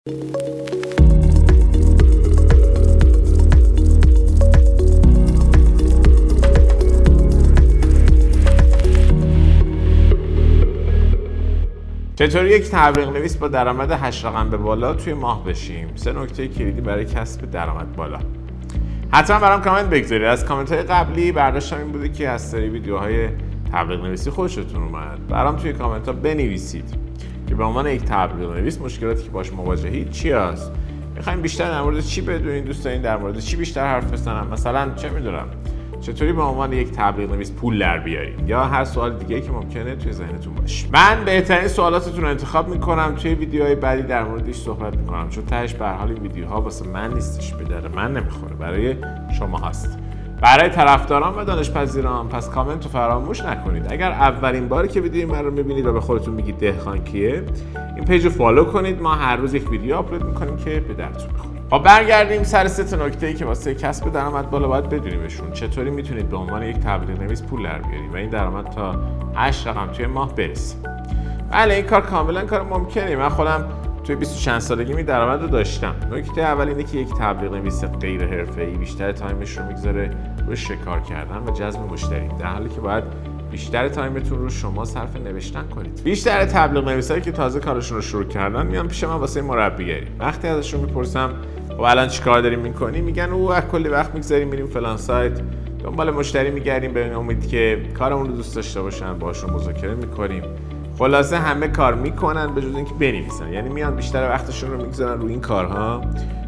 چطور یک تبلیغ نویس با درآمد 8 رقم به بالا توی ماه بشیم؟ سه نکته کلیدی برای کسب درآمد بالا. حتما برام کامنت بگذارید. از کامنت های قبلی برداشتم این بوده که از سری ویدیوهای تبلیغ نویسی خوشتون اومد. برام توی کامنت ها بنویسید. که به عنوان یک تبلیغ نویس مشکلاتی که باش مواجهید چی هست؟ می‌خوایم بیشتر در مورد چی بدونید دوست دارین در مورد چی بیشتر حرف بزنم؟ مثلا چه می‌دونم چطوری به عنوان یک تبلیغ نویس پول در بیارید یا هر سوال دیگه که ممکنه توی ذهنتون باشه. من بهترین سوالاتتون رو انتخاب می‌کنم. توی ویدیوهای بعدی در موردش صحبت می‌کنم. چون تهش به حال ویدیوها واسه من نیستش به من نمی‌خوره. برای شما هست. برای طرفداران و دانشپذیران پس کامنت رو فراموش نکنید. اگر اولین باری که ویدیو من رو می‌بینید و به خودتون میگید دهخان کیه این page رو follow کنید. ما هر روز یک ویدیو آپلود می‌کنیم که به دردتون بخوره. خب برگردیم سر سه نکته ای که واسه کسب درآمد بالا باید بدونیمشون. چطوری می‌تونید به عنوان یک تبلیغ نویس پول در بیارید و این درآمد تا 8 رقم توی ماه برسه؟ بله این کار کاملا کار ممکنه. من خودم توی 20 چند سالگی این درآمد رو داشتم. نکته اول اینه که یک تبلیغ نویس غیر حرفه‌ای بیشتر time ش رو می‌گذاره روی شکار کردن و جذب مشتری. در حالی که باید بیشتر time تون رو شما صرف نوشتن کنید. بیشتر تبلیغ نویسایی که تازه کارشون رو شروع کردن میان پیش من واسه مربیگری. وقتی ازشون می‌پرسم خب الان چیکار داریم می‌کنیم میگن او کلی وقت می‌گذاریم میریم فلان سایت. دنبال مشتری میگردیم به امید که کارمون رو دوست داشته باشن باشون مذاکره می‌کنیم. خلاصه همه کار می‌کنن به جز اینکه بنویسن. یعنی میان بیشتر وقتشون رو می‌گذارن روی این کارها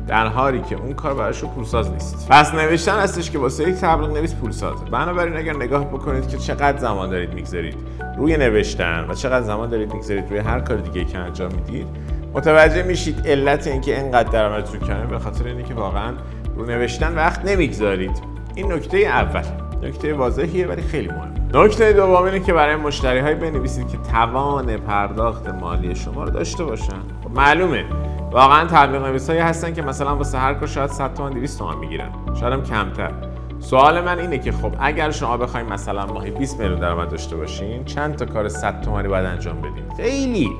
در حالی که اون کار براشون پولساز نیست. پس نوشتن هستش که واسه یک تبلیغ نویس پولسازه بنابراین اگر نگاه بکنید که چقدر زمان دارید می‌گذارید روی نوشتن و چقدر زمان دارید می‌گذارید روی هر کار دیگه که انجام می‌دید متوجه میشید علت اینکه اینقدر درآمدتون کمه به خاطر اینه که واقعا رو نوشتن وقت نمی‌گذارید. این نکته اول. نکته واضحیه ولی خیلی مهم نکته دوم اینه که برای مشتری های بنویسید که توان پرداخت مالی شما رو داشته باشن. معلومه. واقعا تبلیغ نویسایی هستن که مثلا واسه هر کار شاید 100 تومن 200 تومن می‌گیرن. شاید هم کمتر. سوال من اینه که خب اگر شما بخواید مثلا ماهی 20 میلیون درآمد داشته باشین چند تا کار 100 تومانی باید انجام بدین؟ خیلی.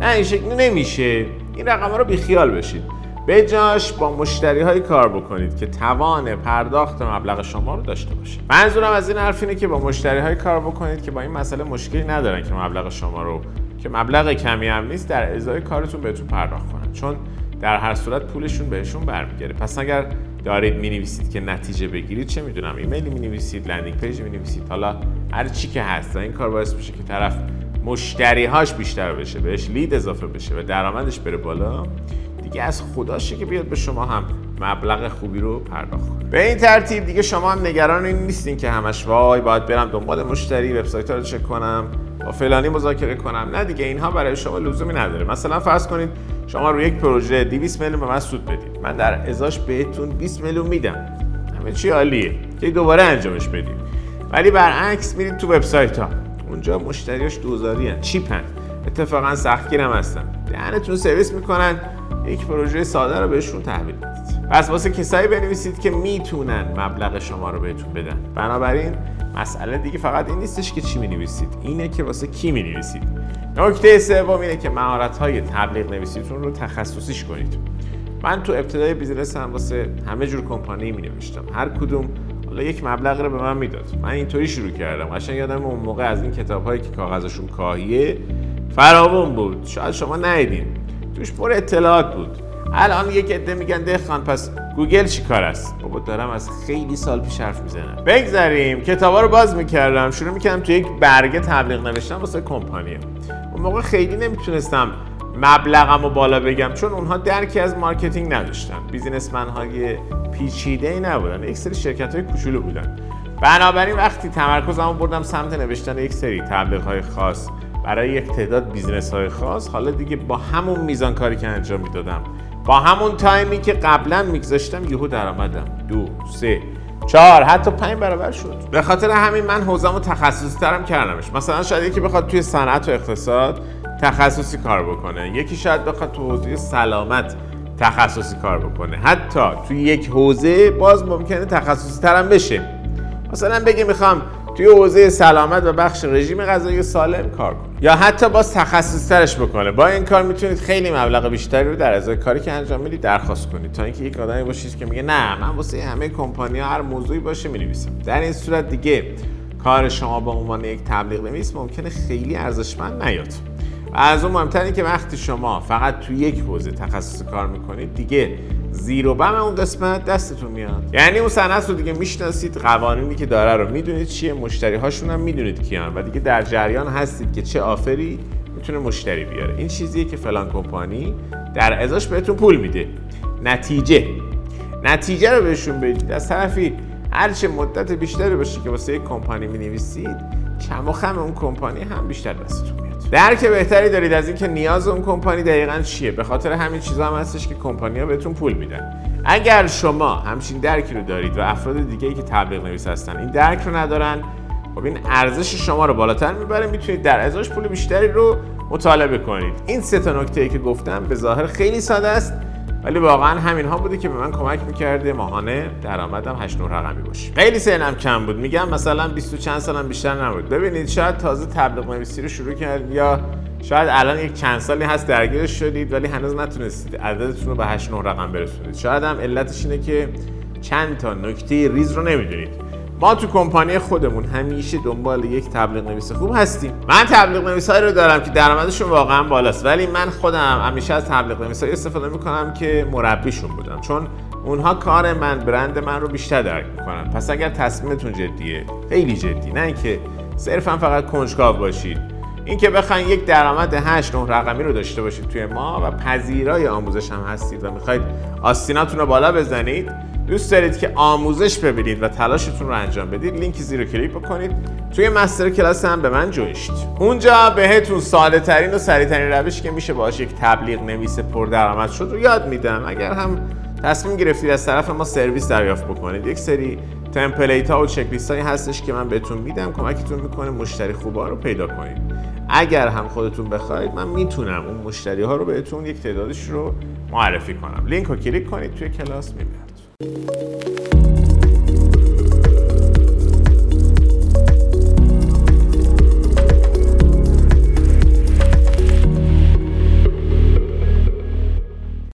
نه این شکلی نمیشه. این رقم رو بیخیال بشید به جاش با مشتری های کار بکنید که توان پرداخت مبلغ شما رو داشته باشه. منظورم از این حرف اینه که با مشتری های کار بکنید که با این مسئله مشکلی ندارن که مبلغ شما رو که مبلغ کمی هم نیست در ازای کارتون بهتون پرداخت کنن. چون در هر صورت پولشون بهشون برمیگرده. پس اگر دارید می نویسید که نتیجه بگیرید چه می‌دونم ایمیلی می نویسید landing page می نویسید حالا هر چی که هست. این کار باعث میشه که طرف مشتریهاش بیشتر بشه بهش lead اضافه بشه و درآمدش بره بالا. دیگه از خداشه که بیاد به شما هم مبلغ خوبی رو پرداخت کنه. به این ترتیب دیگه شما هم نگران این نیستین که همش وای باید برم دنبال مشتری وبسایت رو چک کنم با فلانی مذاکره کنم. نه دیگه اینها برای شما لزومی نداره. مثلا فرض کنید شما روی یک پروژه 200 میلیون به من سود بدید. من در ازاش بهتون 20 میلیون میدم. همه چی عالیه. که دوباره انجامش بدید. ولی برعکس میرید تو وبسایت ها. اونجا مشتریاش دوزاری هن. چیپن اتفاقا سختگیر هم هستن دهنتون سرویس می‌کنن. یک پروژه ساده رو بهشون تحویل بدید. پس واسه کسایی بنویسید که می‌تونن مبلغ شما رو بهتون بدن. بنابراین مسئله دیگه فقط این نیستش که چی می‌نویسید اینه که واسه کی می‌نویسید. نکته سوم اینه که مهارت های تبلیغ نویسیتون رو تخصصیش کنید. من تو ابتدای business م واسه همه جور کمپانی می نوشتم هر کدوم حالا یک مبلغ رو به من می‌داد. من اینطوری شروع کردم. قشنگ یادم اون موقع از این کتاب هایی که کاغذشون کاهیه فراوون بود. شاید شما ندیدین. توش پر اطلاعات بود. الان یک عده میگن دهخان پس گوگل چی کار است؟ بابا دارم از خیلی سال پیش حرف می‌زنم. بگذریم. کتابا رو باز می‌کردم. شروع می‌کردم تو یک برگه تبلیغ نوشتن واسه کمپانی اون موقع خیلی نمی‌تونستم مبلغم رو بالا بگم چون اونها درکی از marketing نداشتن. businessman های پیچیده ای نبودن. یک سری شرکت های کوچولو بودن. بنابراین وقتی تمرکزمو بردم سمت نوشتن یک سری تبلیغ های خاص برای یک تعداد business های خاص حالا دیگه با همون میزان کاری که انجام می‌دادم با همون time ی که قبلا میگذاشتم یهو درآمدم دو سه چهار حتی پنج برابر شد. به خاطر همین من حوزمو تخصصی ترم کردمش. مثلا شاید یکی بخواد توی صنعت و اقتصاد تخصصی کار بکنه یکی شاید بخواد تو حوزه سلامت تخصصی کار بکنه. حتی توی یک حوزه باز ممکنه تخصصی ترم بشه. مثلا بگی می‌خوام توی حوزه سلامت و بخش رژیم غذایی سالم کار کنه. یا حتی باز تخصص ترش بکنه. با این کار می‌تونید خیلی مبلغ بیشتری رو در ازای کاری که انجام می‌دید درخواست کنید. تا اینکه یک آدمی باشید که میگه نه من واسه همه کمپانی هر موضوعی باشه می‌نویسم. در این صورت دیگه کار شما به عنوان یک تبلیغ نویس ممکنه خیلی ارزشمند نیاد. و از اون مهمتر که وقتی شما فقط تو یک حوزه تخصص کار می‌کنید دیگه زیر و بم اون قسمت دستتون میاد. یعنی اون صنعت رو دیگه می‌شناسید قوانینی که داره رو می‌دونید چیه مشتری هاشون هم می‌دونید کیان و دیگه در جریان هستید که چه آفری می‌تونه مشتری بیاره. این چیزیه که فلان کمپانی در ازاش بهتون پول میده. نتیجه. نتیجه رو بهشون بدید. از طرفی هرچه مدت بیشتری باشه که واسه یک کمپانی می‌نویسید کم و خم اون کمپانی هم بیشتر دستتون میاد. درک بهتری دارید از اینکه نیاز اون کمپانی دقیقا چیه؟ به خاطر همین چیزا هم هستش که کمپانی ها بهتون پول میدن. اگر شما همچین درکی رو دارید و افراد دیگه ای که تبلیغ نویس هستن این درک رو ندارن خب این ارزش شما رو بالاتر می‌بره می‌تونید در ازاش پول بیشتری رو مطالبه کنید. این سه تا نکته ای که گفتم به ظاهر خیلی ساده است. ولی واقعا همین ها بوده که به من کمک می‌کرده ماهانه درآمدم 8 9 رقمی باشه خیلی سنم کم بود. میگم مثلا 20 چند سالم بیشتر نبود. ببینید شاید تازه تبلیغ نویسی رو شروع کردید یا شاید الان یک چند سالی هست درگیر شدید ولی هنوز نتونستید عددتون رو به 8 9 رقم برسونید. شاید هم علتش اینه که چند تا نکته ریز رو نمی‌دونید. ما تو کمپانی خودمون همیشه دنبال یک تبلیغ نویس خوب هستیم. من تبلیغ نویسایی رو دارم که درآمدشون واقعا بالاست ولی من خودم همیشه از تبلیغ نویسایی استفاده می‌کنم که مربیشون بودم چون اونها کار من برند من رو بیشتر درک می‌کنن. پس اگر تصمیمتون جدیه خیلی جدی نه اینکه صرفا فقط کنجکاو باشید. اینکه بخواید یک درآمد 8 9 رقمی رو داشته باشید توی ما و پذیرای آموزش هم هستید و می‌خواید آستیناتون رو بالا بزنید دوست دارید که آموزش ببینید و تلاشتون رو انجام بدید لینک زیر کلیک بکنید. توی مستر کلاس هم به من جویشت اونجا بهتون ساده ترین و سریع ترین روشی که میشه باش یک تبلیغ نویس پردرآمد شد رو یاد میدم. اگر هم تصمیم گرفتید از طرف ما سرویس دریافت بکنید. یک سری تمپلیت ها و چک هایی هستش که من بهتون میدم کمکتون می‌کنه مشتری خوبا رو پیدا کنید. اگر هم خودتون بخواید من می‌تونم اون مشتری ها رو بهتون یک تعدادش رو معرفی کنم. لینک رو کلیک کنید توی کلاس می‌بینم. Música